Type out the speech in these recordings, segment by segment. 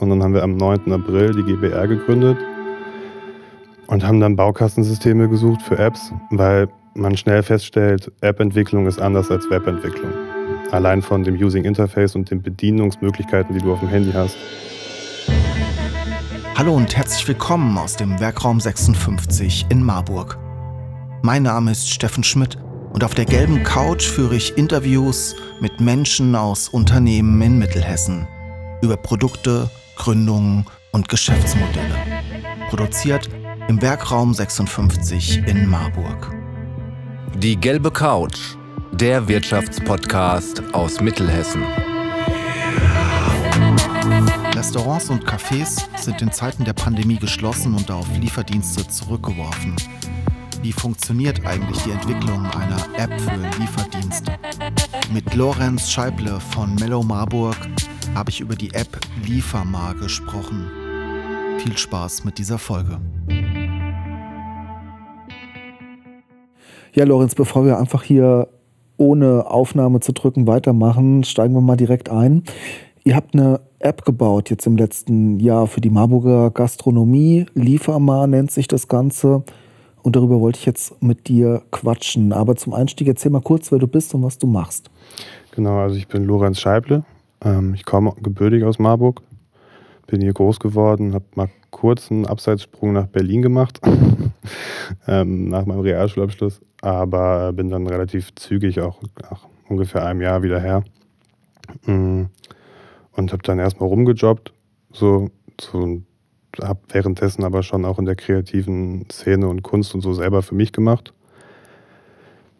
Und dann haben wir am 9. April die GBR gegründet und haben dann Baukastensysteme gesucht für Apps, weil man schnell feststellt, App-Entwicklung ist anders als Webentwicklung. Allein von dem Using Interface und den Bedienungsmöglichkeiten, die du auf dem Handy hast. Hallo und herzlich willkommen aus dem Werkraum 56 in Marburg. Mein Name ist Steffen Schmidt und auf der gelben Couch führe ich Interviews mit Menschen aus Unternehmen in Mittelhessen über Produkte, Gründungen und Geschäftsmodelle. Produziert im Werkraum 56 in Marburg. Die gelbe Couch, der Wirtschaftspodcast aus Mittelhessen. Restaurants und Cafés sind in Zeiten der Pandemie geschlossen und auf Lieferdienste zurückgeworfen. Wie funktioniert eigentlich die Entwicklung einer App für Lieferdienste? Mit Lorenz Scheible von Mellow Marburg habe ich über die App Liefermar gesprochen. Viel Spaß mit dieser Folge. Ja, Lorenz, bevor wir einfach hier ohne Aufnahme zu drücken weitermachen, steigen wir mal direkt ein. Ihr habt eine App gebaut jetzt im letzten Jahr für die Marburger Gastronomie. Liefermar nennt sich das Ganze. Und darüber wollte ich jetzt mit dir quatschen. Aber zum Einstieg erzähl mal kurz, wer du bist und was du machst. Genau, also ich bin Lorenz Scheible. Ähm, ich komme gebürtig aus Marburg. Bin hier groß geworden, habe mal kurz einen Abseitssprung nach Berlin gemacht, ähm, nach meinem Realschulabschluss. Aber bin dann relativ zügig, auch nach ungefähr einem Jahr wieder her. Mm, und habe dann erstmal rumgejobbt, so, so habe währenddessen aber schon auch in der kreativen Szene und Kunst und so selber für mich gemacht.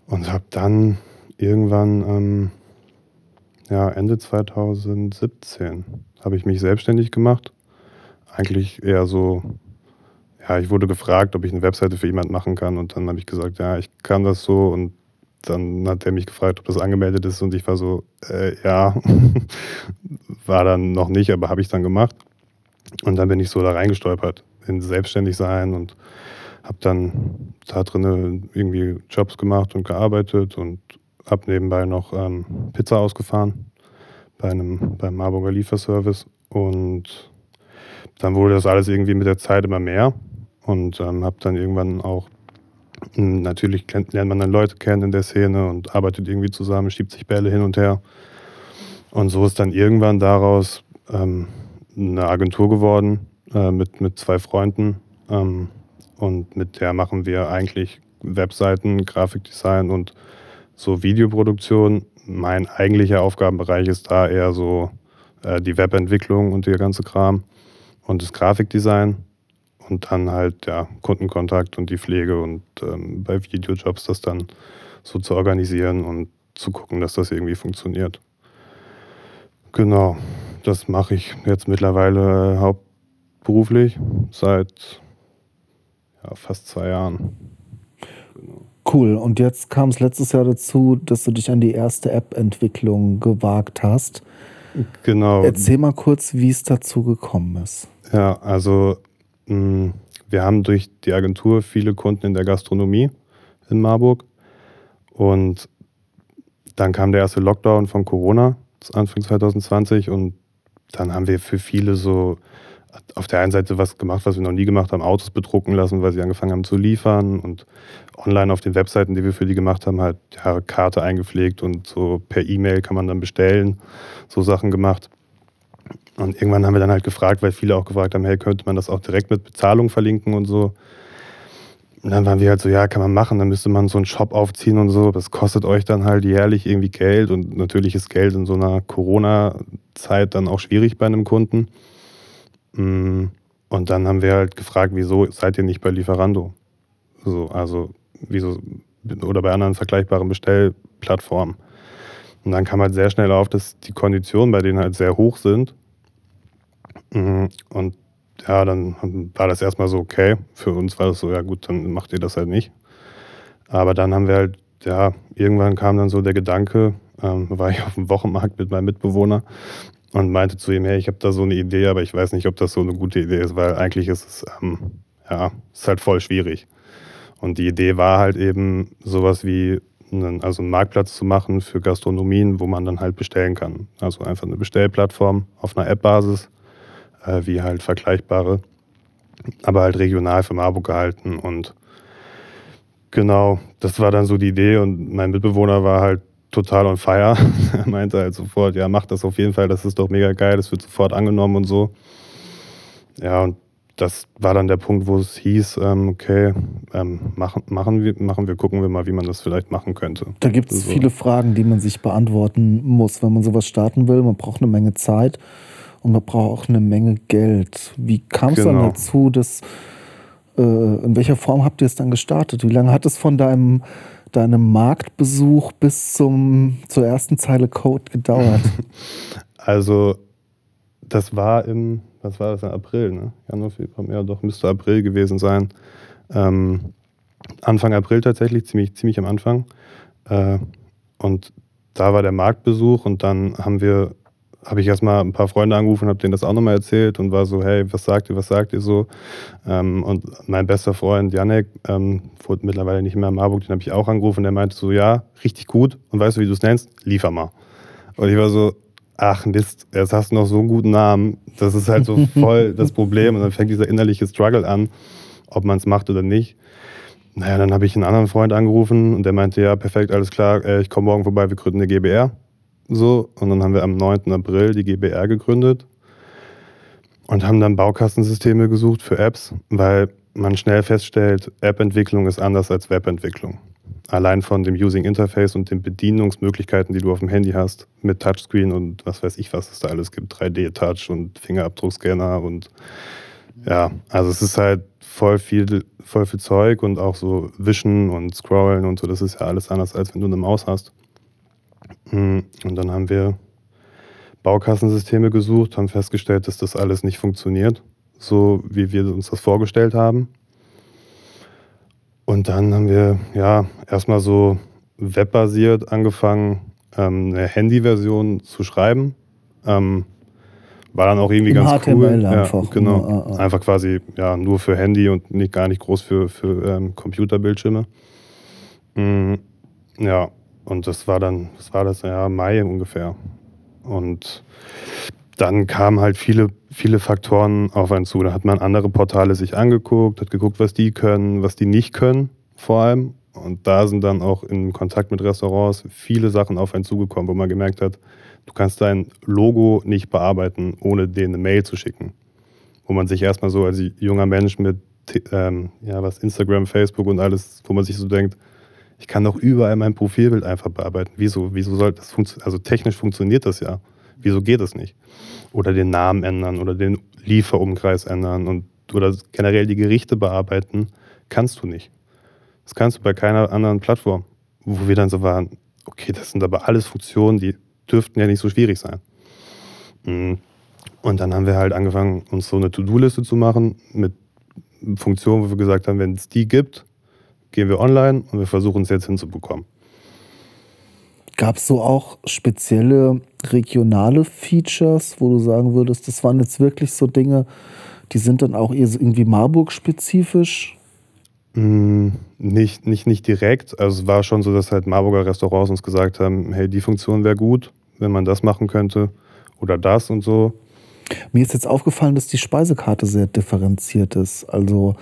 Und habe dann irgendwann ähm, ja, Ende 2017 habe ich mich selbstständig gemacht. Eigentlich eher so, ja, ich wurde gefragt, ob ich eine Webseite für jemanden machen kann und dann habe ich gesagt, ja, ich kann das so und dann hat er mich gefragt, ob das angemeldet ist und ich war so, äh, ja, war dann noch nicht, aber habe ich dann gemacht. Und dann bin ich so da reingestolpert in selbstständig sein und habe dann da drin irgendwie Jobs gemacht und gearbeitet und habe nebenbei noch ähm, Pizza ausgefahren bei einem beim Marburger Lieferservice und dann wurde das alles irgendwie mit der Zeit immer mehr und ähm, habe dann irgendwann auch hm, natürlich lernt man dann Leute kennen in der Szene und arbeitet irgendwie zusammen, schiebt sich Bälle hin und her und so ist dann irgendwann daraus ähm, eine Agentur geworden äh, mit, mit zwei Freunden. Ähm, und mit der machen wir eigentlich Webseiten, Grafikdesign und so Videoproduktion. Mein eigentlicher Aufgabenbereich ist da eher so äh, die Webentwicklung und der ganze Kram und das Grafikdesign. Und dann halt ja, Kundenkontakt und die Pflege und ähm, bei Videojobs das dann so zu organisieren und zu gucken, dass das irgendwie funktioniert. Genau das mache ich jetzt mittlerweile hauptberuflich seit ja, fast zwei Jahren. Genau. Cool. Und jetzt kam es letztes Jahr dazu, dass du dich an die erste App-Entwicklung gewagt hast. Genau. Erzähl mal kurz, wie es dazu gekommen ist. Ja, also mh, hm, wir haben durch die Agentur viele Kunden in der Gastronomie in Marburg. Und dann kam der erste Lockdown von Corona, Anfang 2020. Und dann haben wir für viele so auf der einen Seite was gemacht, was wir noch nie gemacht haben, Autos bedrucken lassen, weil sie angefangen haben zu liefern und online auf den Webseiten, die wir für die gemacht haben, halt ja, Karte eingepflegt und so per E-Mail kann man dann bestellen, so Sachen gemacht. Und irgendwann haben wir dann halt gefragt, weil viele auch gefragt haben, hey, könnte man das auch direkt mit Bezahlung verlinken und so. Und dann waren wir halt so, ja, kann man machen, dann müsste man so einen Shop aufziehen und so. Das kostet euch dann halt jährlich irgendwie Geld und natürlich ist Geld in so einer Corona-Zeit dann auch schwierig bei einem Kunden. Mm, und dann haben wir halt gefragt, wieso seid ihr nicht bei Lieferando? So, also, wieso, oder bei anderen vergleichbaren Bestellplattformen. Und dann kam halt sehr schnell auf, dass die Konditionen bei denen halt sehr hoch sind. Mm, und ja, dann war das erstmal so, okay. Für uns war das so, ja gut, dann macht ihr das halt nicht. Aber dann haben wir halt, ja, irgendwann kam dann so der Gedanke, ähm, war ich auf dem Wochenmarkt mit meinem Mitbewohner und meinte zu ihm, hey, ich habe da so eine Idee, aber ich weiß nicht, ob das so eine gute Idee ist, weil eigentlich ist es, ähm, ja, ist halt voll schwierig. Und die Idee war halt eben sowas wie einen, also einen Marktplatz zu machen für Gastronomien, wo man dann halt bestellen kann. Also einfach eine Bestellplattform auf einer App-Basis äh, wie halt vergleichbare, aber halt regional für Marburg gehalten. Und genau, das war dann so die Idee. Und mein Mitbewohner war halt total on fire. er meinte halt sofort, ja, mach das auf jeden Fall, das ist doch mega geil, das wird sofort angenommen und so. Ja, und das war dann der Punkt, wo es hieß, ähm, okay, ähm, machen, machen, wir, machen wir, gucken wir mal, wie man das vielleicht machen könnte. Da gibt es so. viele Fragen, die man sich beantworten muss, wenn man sowas starten will. Man braucht eine Menge Zeit und man braucht auch eine Menge Geld. Wie kam es genau. dann dazu, dass äh, in welcher Form habt ihr es dann gestartet? Wie lange hat es von deinem, deinem Marktbesuch bis zum, zur ersten Zeile Code gedauert? also das war im was war das, in April, ne? Januar, Februar, ja doch, müsste April gewesen sein. Ähm, Anfang April tatsächlich, ziemlich, ziemlich am Anfang. Äh, und da war der Marktbesuch und dann haben wir, habe ich erstmal ein paar Freunde angerufen und habe denen das auch nochmal erzählt und war so, hey, was sagt ihr, was sagt ihr so? Ähm, und mein bester Freund Janek, ähm, wohnt mittlerweile nicht mehr in Marburg, den habe ich auch angerufen, der meinte so, ja, richtig gut. Und weißt du, wie du es nennst? Liefer mal. Und ich war so, ach Mist, jetzt hast du noch so einen guten Namen. Das ist halt so voll das Problem. Und dann fängt dieser innerliche Struggle an, ob man es macht oder nicht. Naja, dann habe ich einen anderen Freund angerufen und der meinte, ja, perfekt, alles klar, äh, ich komme morgen vorbei, wir gründen eine GBR. So, und dann haben wir am 9. April die GBR gegründet und haben dann Baukastensysteme gesucht für Apps, weil man schnell feststellt, App-Entwicklung ist anders als Webentwicklung allein von dem Using Interface und den Bedienungsmöglichkeiten, die du auf dem Handy hast, mit Touchscreen und was weiß ich, was es da alles gibt, 3D-Touch und Fingerabdruckscanner und ja, also es ist halt voll viel, voll viel Zeug und auch so Wischen und Scrollen und so, das ist ja alles anders, als wenn du eine Maus hast. Hm, und dann haben wir Baukassensysteme gesucht, haben festgestellt, dass das alles nicht funktioniert, so wie wir uns das vorgestellt haben. Und dann haben wir ja erstmal so webbasiert angefangen, ähm, eine Handy-Version zu schreiben. Ähm, war dann auch irgendwie Im ganz HTML cool. Einfach. Ja, genau. Ah, ah. Einfach quasi ja, nur für Handy und nicht, gar nicht groß für, für ähm, Computerbildschirme. Mhm. Ja, und das war dann, was war das? Ja, Mai ungefähr. Und dann kamen halt viele, viele Faktoren auf einen zu. Da hat man andere Portale sich angeguckt, hat geguckt, was die können, was die nicht können, vor allem. Und da sind dann auch in Kontakt mit Restaurants viele Sachen auf einen zugekommen, wo man gemerkt hat, du kannst dein Logo nicht bearbeiten, ohne denen eine Mail zu schicken. Wo man sich erstmal so als junger Mensch mit ähm, ja, was Instagram, Facebook und alles, wo man sich so denkt, ich kann doch überall mein Profilbild einfach bearbeiten. Wieso, wieso soll das funktionieren? Also technisch funktioniert das ja. Wieso geht das nicht? Oder den Namen ändern oder den Lieferumkreis ändern und oder generell die Gerichte bearbeiten, kannst du nicht. Das kannst du bei keiner anderen Plattform. Wo wir dann so waren, okay, das sind aber alles Funktionen, die dürften ja nicht so schwierig sein. Mhm. Und dann haben wir halt angefangen, uns so eine To-Do-Liste zu machen mit Funktionen, wo wir gesagt haben, wenn es die gibt, gehen wir online und wir versuchen es jetzt hinzubekommen. Gab es so auch spezielle regionale Features, wo du sagen würdest, das waren jetzt wirklich so Dinge, die sind dann auch irgendwie Marburg-spezifisch? Mm, nicht, nicht, nicht direkt. Also es war schon so, dass halt Marburger Restaurants uns gesagt haben, hey, die Funktion wäre gut, wenn man das machen könnte oder das und so. Mir ist jetzt aufgefallen, dass die Speisekarte sehr differenziert ist. Also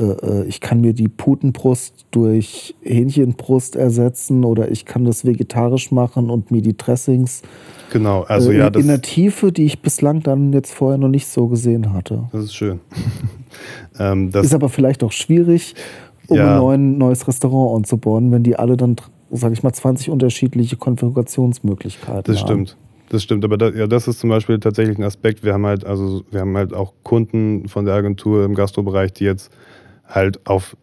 äh, äh, ich kann mir die Putenbrust durch Hähnchenbrust ersetzen oder ich kann das vegetarisch machen und mir die Dressings. Genau, also äh, ja. in der Tiefe, die ich bislang dann jetzt vorher noch nicht so gesehen hatte. Das ist schön. ähm, das ist aber vielleicht auch schwierig, um ja. ein neuen, neues Restaurant anzubauen, wenn die alle dann, sage ich mal, 20 unterschiedliche Konfigurationsmöglichkeiten das haben. Das stimmt. Das stimmt, aber das, ja, das ist zum Beispiel tatsächlich ein Aspekt. Wir haben halt, also wir haben halt auch Kunden von der Agentur im Gastrobereich, die jetzt halt auf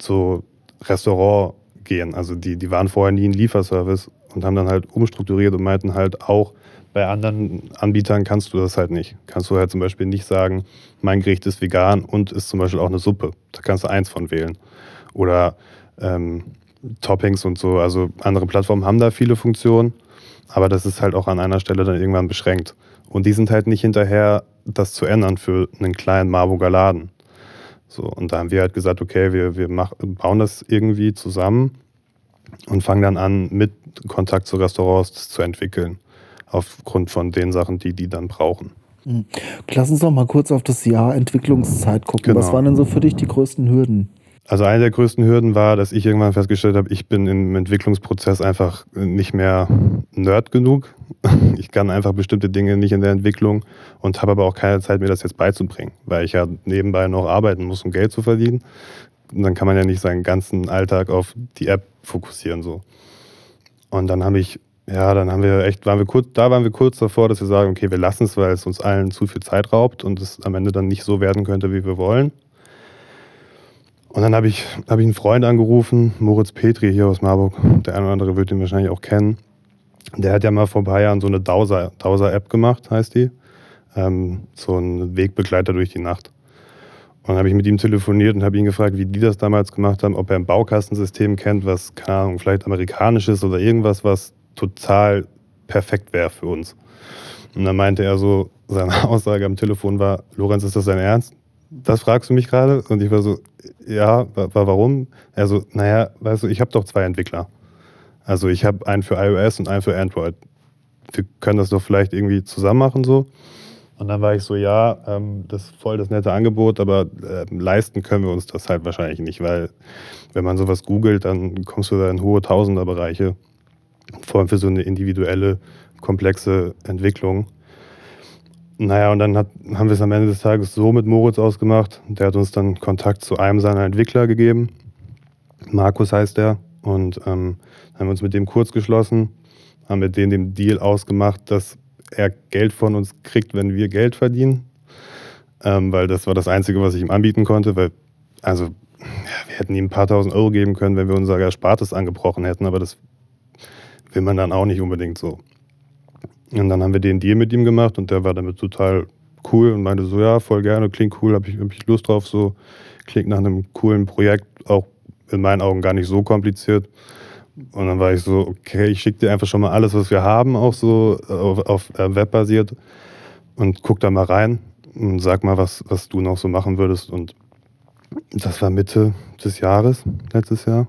so Restaurant gehen. Also die, die waren vorher nie ein Lieferservice und haben dann halt umstrukturiert und meinten halt auch, bei anderen Anbietern kannst du das halt nicht. Kannst du halt zum Beispiel nicht sagen, mein Gericht ist vegan und ist zum Beispiel auch eine Suppe. Da kannst du eins von wählen. Oder ähm, Toppings und so. Also andere Plattformen haben da viele Funktionen, aber das ist halt auch an einer Stelle dann irgendwann beschränkt. Und die sind halt nicht hinterher, das zu ändern für einen kleinen Marburger Laden. So, und da haben wir halt gesagt, okay, wir, wir mach, bauen das irgendwie zusammen und fangen dann an, mit Kontakt zu Restaurants zu entwickeln, aufgrund von den Sachen, die die dann brauchen. Hm. Lass uns noch mal kurz auf das Jahr Entwicklungszeit gucken. Genau. Was waren denn so für dich die größten Hürden? Also eine der größten Hürden war, dass ich irgendwann festgestellt habe, ich bin im Entwicklungsprozess einfach nicht mehr Nerd genug. Ich kann einfach bestimmte Dinge nicht in der Entwicklung und habe aber auch keine Zeit, mir das jetzt beizubringen, weil ich ja nebenbei noch arbeiten muss, um Geld zu verdienen. Und dann kann man ja nicht seinen ganzen Alltag auf die App fokussieren so. Und dann habe ich, ja, dann haben wir echt, waren wir kurz, da waren wir kurz davor, dass wir sagen, okay, wir lassen es, weil es uns allen zu viel Zeit raubt und es am Ende dann nicht so werden könnte, wie wir wollen. Und dann habe ich, hab ich einen Freund angerufen, Moritz Petri hier aus Marburg. Der eine oder andere wird ihn wahrscheinlich auch kennen. Der hat ja mal vor ein paar Jahren so eine Dauser-App gemacht, heißt die. Ähm, so ein Wegbegleiter durch die Nacht. Und dann habe ich mit ihm telefoniert und habe ihn gefragt, wie die das damals gemacht haben, ob er ein Baukastensystem kennt, was, keine Ahnung, vielleicht amerikanisch ist oder irgendwas, was total perfekt wäre für uns. Und dann meinte er so, seine Aussage am Telefon war, Lorenz, ist das dein Ernst? Das fragst du mich gerade? Und ich war so, ja, warum? Er so, naja, weißt du, ich habe doch zwei Entwickler. Also ich habe einen für iOS und einen für Android. Wir können das doch vielleicht irgendwie zusammen machen so. Und dann war ich so, ja, ähm, das ist voll das nette Angebot, aber äh, leisten können wir uns das halt wahrscheinlich nicht, weil wenn man sowas googelt, dann kommst du da in hohe Tausenderbereiche, vor allem für so eine individuelle, komplexe Entwicklung. Naja, und dann hat, haben wir es am Ende des Tages so mit Moritz ausgemacht. Der hat uns dann Kontakt zu einem seiner Entwickler gegeben. Markus heißt er. Und ähm, haben wir uns mit dem kurz geschlossen, haben mit denen den Deal ausgemacht, dass er Geld von uns kriegt, wenn wir Geld verdienen. Ähm, weil das war das Einzige, was ich ihm anbieten konnte. Weil, also, ja, wir hätten ihm ein paar tausend Euro geben können, wenn wir unser Erspartes angebrochen hätten. Aber das will man dann auch nicht unbedingt so. Und dann haben wir den Deal mit ihm gemacht und der war damit total cool und meinte so, ja, voll gerne, klingt cool, habe ich, hab ich Lust drauf, so klingt nach einem coolen Projekt, auch in meinen Augen gar nicht so kompliziert. Und dann war ich so, okay, ich schicke dir einfach schon mal alles, was wir haben, auch so auf, auf äh, Web basiert und guck da mal rein und sag mal, was, was du noch so machen würdest. Und das war Mitte des Jahres, letztes Jahr.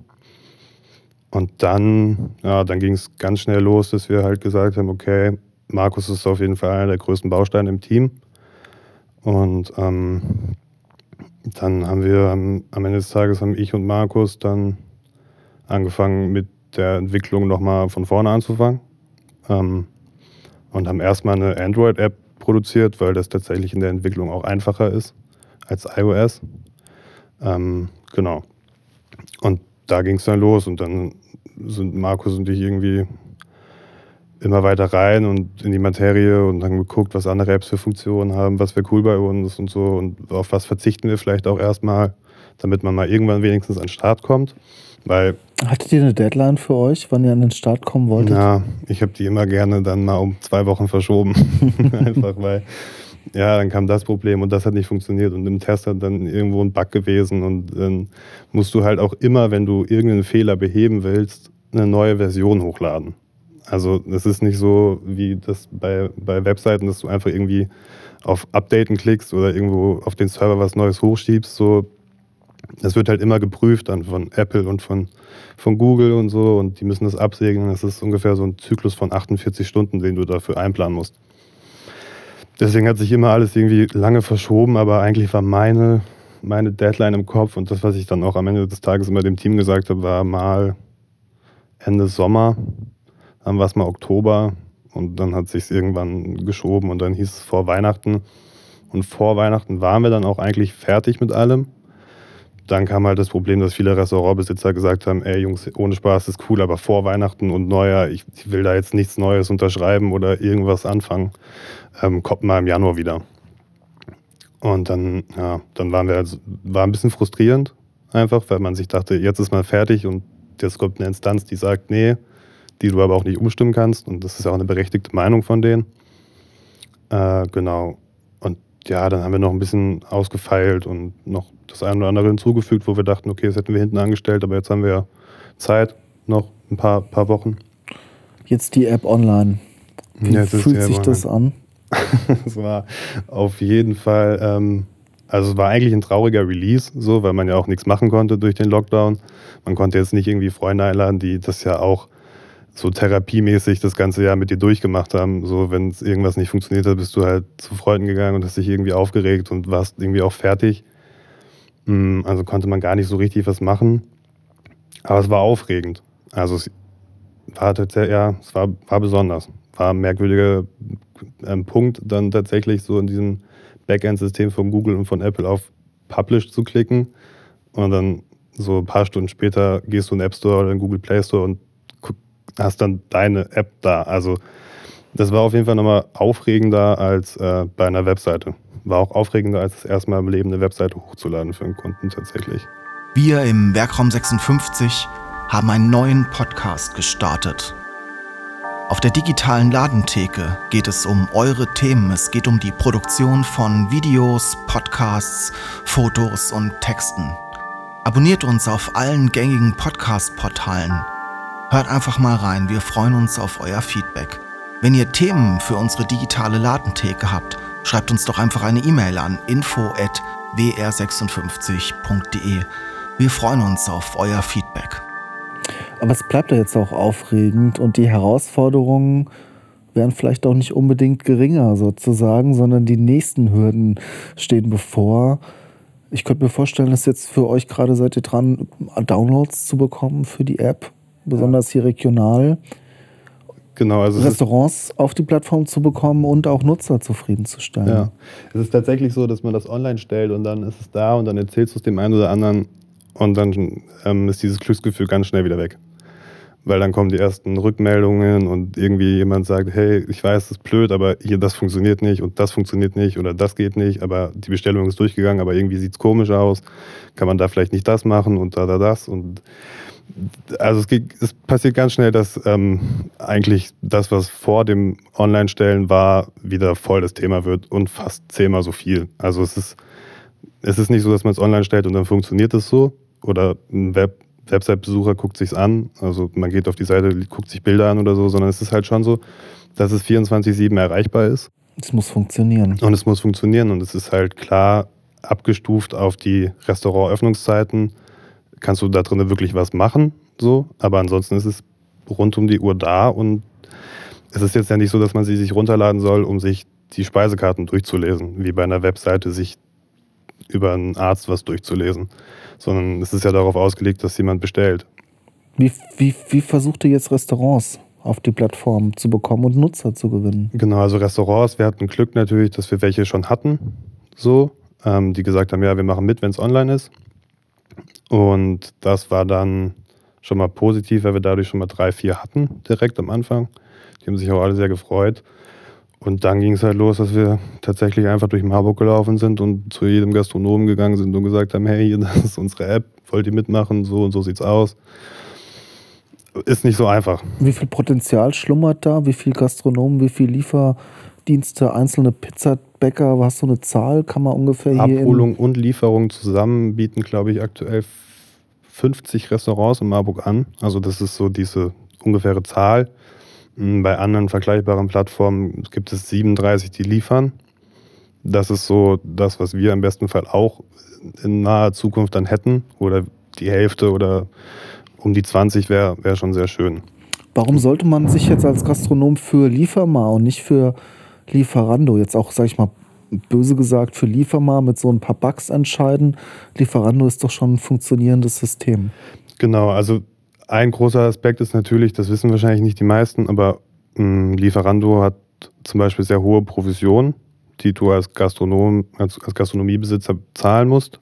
Und dann, ja, dann ging es ganz schnell los, dass wir halt gesagt haben, okay, Markus ist auf jeden Fall einer der größten Bausteine im Team. Und ähm, dann haben wir am, am, Ende des Tages haben ich und Markus dann angefangen mit der Entwicklung nochmal von vorne anzufangen. Ähm, und haben erstmal eine Android-App produziert, weil das tatsächlich in der Entwicklung auch einfacher ist als iOS. Ähm, genau. Und da ging es dann los und dann sind Markus und ich irgendwie immer weiter rein und in die Materie und haben geguckt, was andere Apps für Funktionen haben, was wäre cool bei uns und so und auf was verzichten wir vielleicht auch erstmal, damit man mal irgendwann wenigstens an den Start kommt. Weil, Hattet ihr eine Deadline für euch, wann ihr an den Start kommen wolltet? Ja, ich habe die immer gerne dann mal um zwei Wochen verschoben. Einfach weil, ja, dann kam das Problem und das hat nicht funktioniert und im Test hat dann irgendwo ein Bug gewesen und dann musst du halt auch immer, wenn du irgendeinen Fehler beheben willst, eine neue Version hochladen. Also es ist nicht so wie das bei, bei Webseiten, dass du einfach irgendwie auf Updaten klickst oder irgendwo auf den Server was Neues hochschiebst. So, das wird halt immer geprüft dann von Apple und von, von Google und so und die müssen das absegnen. Das ist ungefähr so ein Zyklus von 48 Stunden, den du dafür einplanen musst. Deswegen hat sich immer alles irgendwie lange verschoben, aber eigentlich war meine, meine Deadline im Kopf und das, was ich dann auch am Ende des Tages immer dem Team gesagt habe, war mal Ende Sommer dann war es mal Oktober und dann hat sich irgendwann geschoben und dann hieß es vor Weihnachten. Und vor Weihnachten waren wir dann auch eigentlich fertig mit allem. Dann kam halt das Problem, dass viele Restaurantbesitzer gesagt haben, ey Jungs, ohne Spaß ist cool, aber vor Weihnachten und Neujahr, ich, ich will da jetzt nichts Neues unterschreiben oder irgendwas anfangen. Ähm, kommt mal im Januar wieder. Und dann, ja, dann waren wir, also, war ein bisschen frustrierend einfach, weil man sich dachte, jetzt ist mal fertig und jetzt kommt eine Instanz, die sagt, nee, die du aber auch nicht umstimmen kannst. Und das ist auch eine berechtigte Meinung von denen. Äh, genau. Und ja, dann haben wir noch ein bisschen ausgefeilt und noch das eine oder andere hinzugefügt, wo wir dachten, okay, das hätten wir hinten angestellt, aber jetzt haben wir Zeit, noch ein paar, paar Wochen. Jetzt die App online. Wie ja, fühlt sich das an? Es war auf jeden Fall, ähm, also es war eigentlich ein trauriger Release, so, weil man ja auch nichts machen konnte durch den Lockdown. Man konnte jetzt nicht irgendwie Freunde einladen, die das ja auch so therapiemäßig das ganze Jahr mit dir durchgemacht haben. So, wenn irgendwas nicht funktioniert hat, bist du halt zu Freunden gegangen und hast dich irgendwie aufgeregt und warst irgendwie auch fertig. Mm, also konnte man gar nicht so richtig was machen. Aber es war aufregend. Also es war tatsächlich, ja, es war, war besonders. War ein merkwürdiger ähm, Punkt, dann tatsächlich so in diesem Backend-System von Google und von Apple auf Publish zu klicken. Und dann so ein paar Stunden später gehst du in den App Store oder in den Google Play Store und hast dann deine App da. Also das war auf jeden Fall nochmal aufregender als äh, bei einer Webseite. War auch aufregender, als das erstmal im Leben eine Webseite hochzuladen für einen Kunden tatsächlich. Wir im Werkraum 56 haben einen neuen Podcast gestartet. Auf der digitalen Ladentheke geht es um eure Themen. Es geht um die Produktion von Videos, Podcasts, Fotos und Texten. Abonniert uns auf allen gängigen Podcast-Portalen Hört einfach mal rein, wir freuen uns auf euer Feedback. Wenn ihr Themen für unsere digitale Ladentheke habt, schreibt uns doch einfach eine E-Mail an info@wr56.de. Wir freuen uns auf euer Feedback. Aber es bleibt ja jetzt auch aufregend und die Herausforderungen werden vielleicht auch nicht unbedingt geringer sozusagen, sondern die nächsten Hürden stehen bevor. Ich könnte mir vorstellen, dass jetzt für euch gerade seid ihr dran, Downloads zu bekommen für die App besonders hier regional. Genau, also Restaurants auf die Plattform zu bekommen und auch Nutzer zufriedenzustellen. Ja, es ist tatsächlich so, dass man das online stellt und dann ist es da und dann erzählst du es dem einen oder anderen und dann ähm, ist dieses Glücksgefühl ganz schnell wieder weg. Weil dann kommen die ersten Rückmeldungen und irgendwie jemand sagt, hey, ich weiß, das ist blöd, aber hier das funktioniert nicht und das funktioniert nicht oder das geht nicht, aber die Bestellung ist durchgegangen, aber irgendwie sieht es komisch aus. Kann man da vielleicht nicht das machen und da, da, das und also es, geht, es, passiert ganz schnell, dass ähm, eigentlich das, was vor dem Online-Stellen war, wieder voll das Thema wird und fast zehnmal so viel. Also es ist, es ist nicht so, dass man es online stellt und dann funktioniert es so. Oder ein Web, Website-Besucher guckt sich's an. Also man geht auf die Seite, guckt sich Bilder an oder so, sondern es ist halt schon so, dass es 24-7 erreichbar ist. Es muss funktionieren. Und es muss funktionieren. Und es ist halt klar abgestuft auf die Restaurantöffnungszeiten kannst du da drin wirklich was machen, so, aber ansonsten ist es rund um die Uhr da und es ist jetzt ja nicht so, dass man sie sich runterladen soll, um sich die Speisekarten durchzulesen, wie bei einer Webseite sich über einen Arzt was durchzulesen, sondern es ist ja darauf ausgelegt, dass jemand bestellt. Wie, wie, wie versucht ihr jetzt Restaurants auf die Plattform zu bekommen und Nutzer zu gewinnen? Genau, also Restaurants, wir hatten Glück natürlich, dass wir welche schon hatten, so, ähm, die gesagt haben, ja, wir machen mit, wenn es online ist. Und das war dann schon mal positiv, weil wir dadurch schon mal drei, vier hatten direkt am Anfang. Die haben sich auch alle sehr gefreut. Und dann ging es halt los, dass wir tatsächlich einfach durch Marburg gelaufen sind und zu jedem Gastronomen gegangen sind und gesagt haben, hey, hier, das ist unsere App, wollt ihr mitmachen? So und so sieht's aus. Ist nicht so einfach. Wie viel Potenzial schlummert da? Wie viel Gastronomen, wie viel Lieferdienste, einzelne Pizza Bäcker, hast du eine Zahl? Kann man ungefähr hier. Abholung und Lieferung zusammen bieten, glaube ich, aktuell 50 Restaurants in Marburg an. Also, das ist so diese ungefähre Zahl. Hm, bei anderen vergleichbaren Plattformen gibt es 37, die liefern. Das ist so das, was wir im besten Fall auch in naher Zukunft dann hätten. Oder die Hälfte oder um die 20 wäre wär schon sehr schön. Warum sollte man sich jetzt als Gastronom für Liefermar und nicht für Lieferando jetzt auch, sag ich mal, böse gesagt, für Liefermar mit so ein paar Bugs entscheiden. Lieferando ist doch schon ein funktionierendes System. Genau, also ein großer Aspekt ist natürlich, das wissen wahrscheinlich nicht die meisten, aber mh, hm, Lieferando hat zum Beispiel sehr hohe Provisionen, die du als Gastronom, als, als Gastronomiebesitzer zahlen musst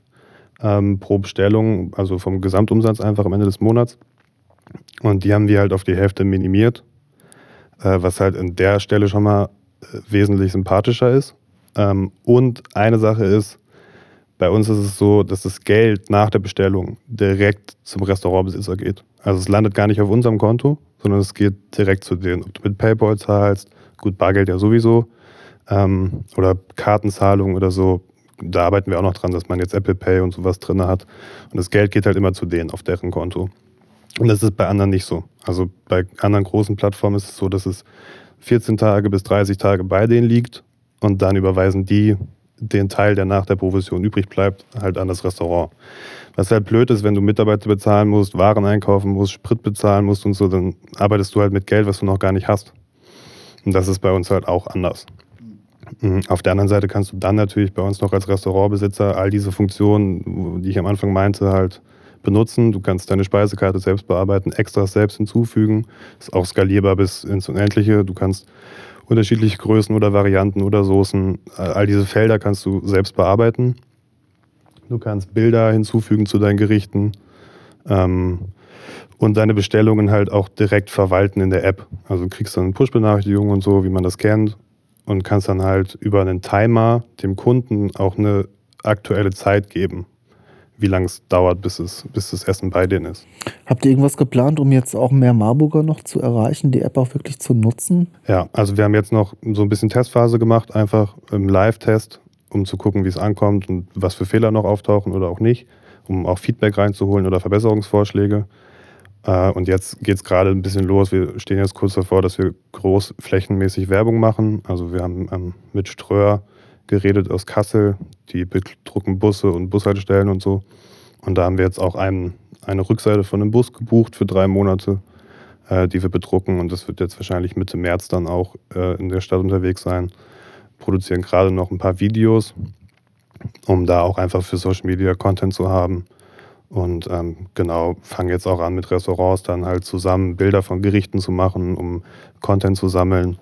ähm, pro Bestellung, also vom Gesamtumsatz einfach am Ende des Monats. Und die haben wir halt auf die Hälfte minimiert, äh, was halt an der Stelle schon mal wesentlich sympathischer ist. Ähm, und eine Sache ist, bei uns ist es so, dass das Geld nach der Bestellung direkt zum Restaurantbesitzer geht. Also es landet gar nicht auf unserem Konto, sondern es geht direkt zu denen. Ob du mit PayPal zahlst, gut, Bargeld ja sowieso, ähm, oder Kartenzahlung oder so, da arbeiten wir auch noch dran, dass man jetzt Apple Pay und sowas drin hat. Und das Geld geht halt immer zu denen auf deren Konto. Und das ist bei anderen nicht so. Also bei anderen großen Plattformen ist es so, dass es 14 Tage bis 30 Tage bei denen liegt und dann überweisen die den Teil, der nach der Provision übrig bleibt, halt an das Restaurant. Was halt blöd ist, wenn du Mitarbeiter bezahlen musst, Waren einkaufen musst, Sprit bezahlen musst und so, dann arbeitest du halt mit Geld, was du noch gar nicht hast. Und das ist bei uns halt auch anders. Mhm. Auf der anderen Seite kannst du dann natürlich bei uns noch als Restaurantbesitzer all diese Funktionen, die ich am Anfang meinte, halt benutzen. Du kannst deine Speisekarte selbst bearbeiten, Extras selbst hinzufügen. Ist auch skalierbar bis ins Unendliche. Du kannst unterschiedliche Größen oder Varianten oder Soßen, all diese Felder kannst du selbst bearbeiten. Du kannst Bilder hinzufügen zu deinen Gerichten ähm, und deine Bestellungen halt auch direkt verwalten in der App. Also du kriegst dann Push-Benachrichtigungen und so, wie man das kennt und kannst dann halt über einen Timer dem Kunden auch eine aktuelle Zeit geben wie lange es dauert, bis, es, bis das Essen bei denen ist. Habt ihr irgendwas geplant, um jetzt auch mehr Marburger noch zu erreichen, die App auch wirklich zu nutzen? Ja, also wir haben jetzt noch so ein bisschen Testphase gemacht, einfach im Live-Test, um zu gucken, wie es ankommt und was für Fehler noch auftauchen oder auch nicht, um auch Feedback reinzuholen oder Verbesserungsvorschläge. Äh, und jetzt geht es gerade ein bisschen los. Wir stehen jetzt kurz davor, dass wir großflächenmäßig Werbung machen. Also wir haben ähm, mit Ströer geredet aus Kassel. Die bedrucken Busse und Bushaltestellen und so. Und da haben wir jetzt auch einen, eine Rückseite von einem Bus gebucht für drei Monate, äh, die wir bedrucken. Und das wird jetzt wahrscheinlich Mitte März dann auch äh, in der Stadt unterwegs sein. Produzieren gerade noch ein paar Videos, um da auch einfach für Social Media Content zu haben. Und ähm, genau, fangen jetzt auch an mit Restaurants dann halt zusammen Bilder von Gerichten zu machen, um Content zu sammeln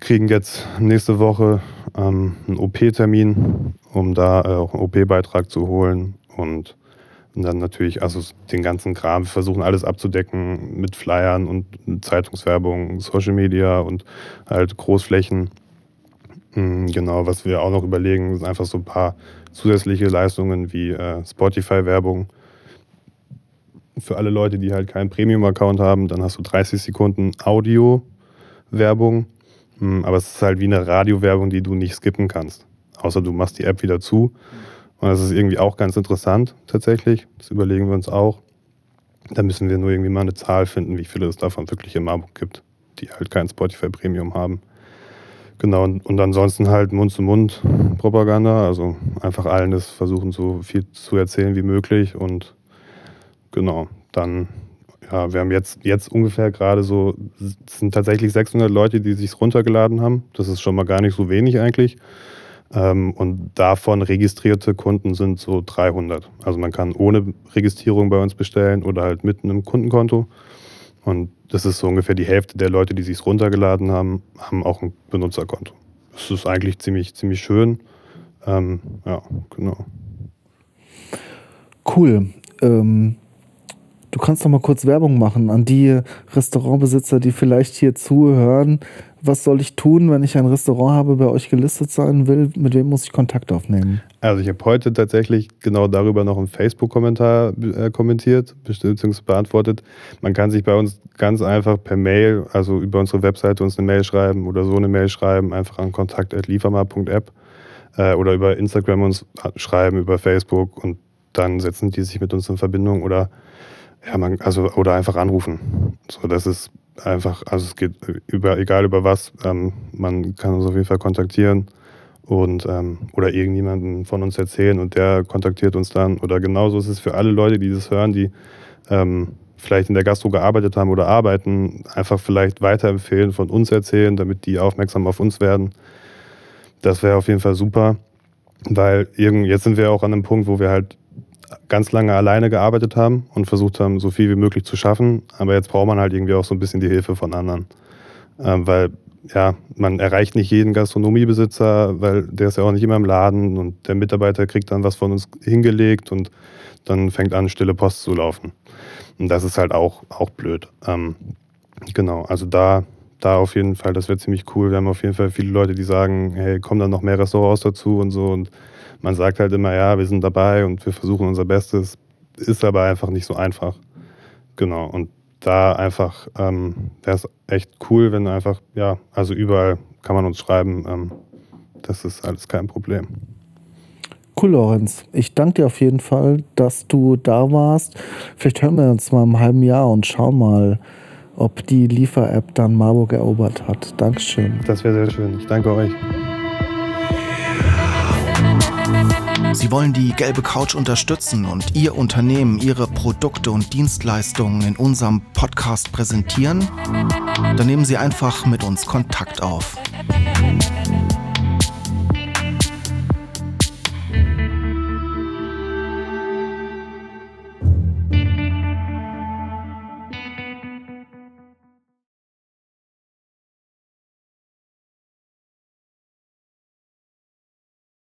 kriegen jetzt nächste Woche ähm, einen OP-Termin, um da äh, auch einen OP-Beitrag zu holen und, dann natürlich also den ganzen Kram. Wir versuchen alles abzudecken mit Flyern und Zeitungswerbung, Social Media und halt Großflächen. Mhm, genau, was wir auch noch überlegen, sind einfach so ein paar zusätzliche Leistungen wie äh, Spotify-Werbung. Für alle Leute, die halt keinen Premium-Account haben, dann hast du 30 Sekunden Audio-Werbung aber es ist halt wie eine Radiowerbung, die du nicht skippen kannst. Außer du machst die App wieder zu. Und das ist irgendwie auch ganz interessant tatsächlich. Das überlegen wir uns auch. Da müssen wir nur irgendwie mal eine Zahl finden, wie viele es davon wirklich in Marburg gibt, die halt kein Spotify Premium haben. Genau, und, und ansonsten halt Mund-zu-Mund-Propaganda, also einfach allen das versuchen, so viel zu erzählen wie möglich und genau, dann ja, wir haben jetzt, jetzt ungefähr gerade so, es sind tatsächlich 600 Leute, die sich runtergeladen haben. Das ist schon mal gar nicht so wenig eigentlich. Ähm, und davon registrierte Kunden sind so 300. Also man kann ohne Registrierung bei uns bestellen oder halt mit einem Kundenkonto. Und das ist so ungefähr die Hälfte der Leute, die sich runtergeladen haben, haben auch ein Benutzerkonto. Das ist eigentlich ziemlich, ziemlich schön. Ähm, ja, genau. Cool. Ähm, Du kannst doch mal kurz Werbung machen an die Restaurantbesitzer, die vielleicht hier zuhören. Was soll ich tun, wenn ich ein Restaurant habe, bei euch gelistet sein will? Mit wem muss ich Kontakt aufnehmen? Also ich habe heute tatsächlich genau darüber noch einen Facebook-Kommentar äh, kommentiert bzw. beantwortet. Man kann sich bei uns ganz einfach per Mail, also über unsere Webseite uns eine Mail schreiben oder so eine Mail schreiben, einfach an kontakt.liefermar.app äh, oder über Instagram uns schreiben, über Facebook und dann setzen die sich mit uns in Verbindung oder ja, man, also, oder einfach anrufen. So, das ist einfach, also es geht über, egal über was, ähm, man kann uns auf jeden Fall kontaktieren und ähm, oder irgendjemanden von uns erzählen und der kontaktiert uns dann. Oder genauso ist es für alle Leute, die das hören, die ähm, vielleicht in der Gastro gearbeitet haben oder arbeiten, einfach vielleicht weiterempfehlen, von uns erzählen, damit die aufmerksam auf uns werden. Das wäre auf jeden Fall super, weil jetzt sind wir auch an einem Punkt, wo wir halt ganz lange alleine gearbeitet haben und versucht haben, so viel wie möglich zu schaffen. Aber jetzt braucht man halt irgendwie auch so ein bisschen die Hilfe von anderen. Ähm, weil, ja, man erreicht nicht jeden Gastronomiebesitzer, weil der ist ja auch nicht immer im Laden und der Mitarbeiter kriegt dann was von uns hingelegt und dann fängt an, stille Post zu laufen. Und das ist halt auch, auch blöd. Ähm, genau, also da, da auf jeden Fall, das wäre ziemlich cool. Wir haben auf jeden Fall viele Leute, die sagen, hey, kommen dann noch mehr Restaurants dazu und so. Und man sagt halt immer, ja, wir sind dabei und wir versuchen unser Bestes, ist aber einfach nicht so einfach. Genau, und da einfach ähm, wäre es echt cool, wenn einfach, ja, also überall kann man uns schreiben, ähm, das ist alles kein Problem. Cool, Lorenz. Ich danke dir auf jeden Fall, dass du da warst. Vielleicht hören wir uns mal im halben Jahr und schauen mal, ob die Liefer-App dann Marburg erobert hat. Dankeschön. Das wäre sehr schön. Ich danke euch. Sie wollen die gelbe Couch unterstützen und Ihr Unternehmen, Ihre Produkte und Dienstleistungen in unserem Podcast präsentieren? Dann nehmen Sie einfach mit uns Kontakt auf.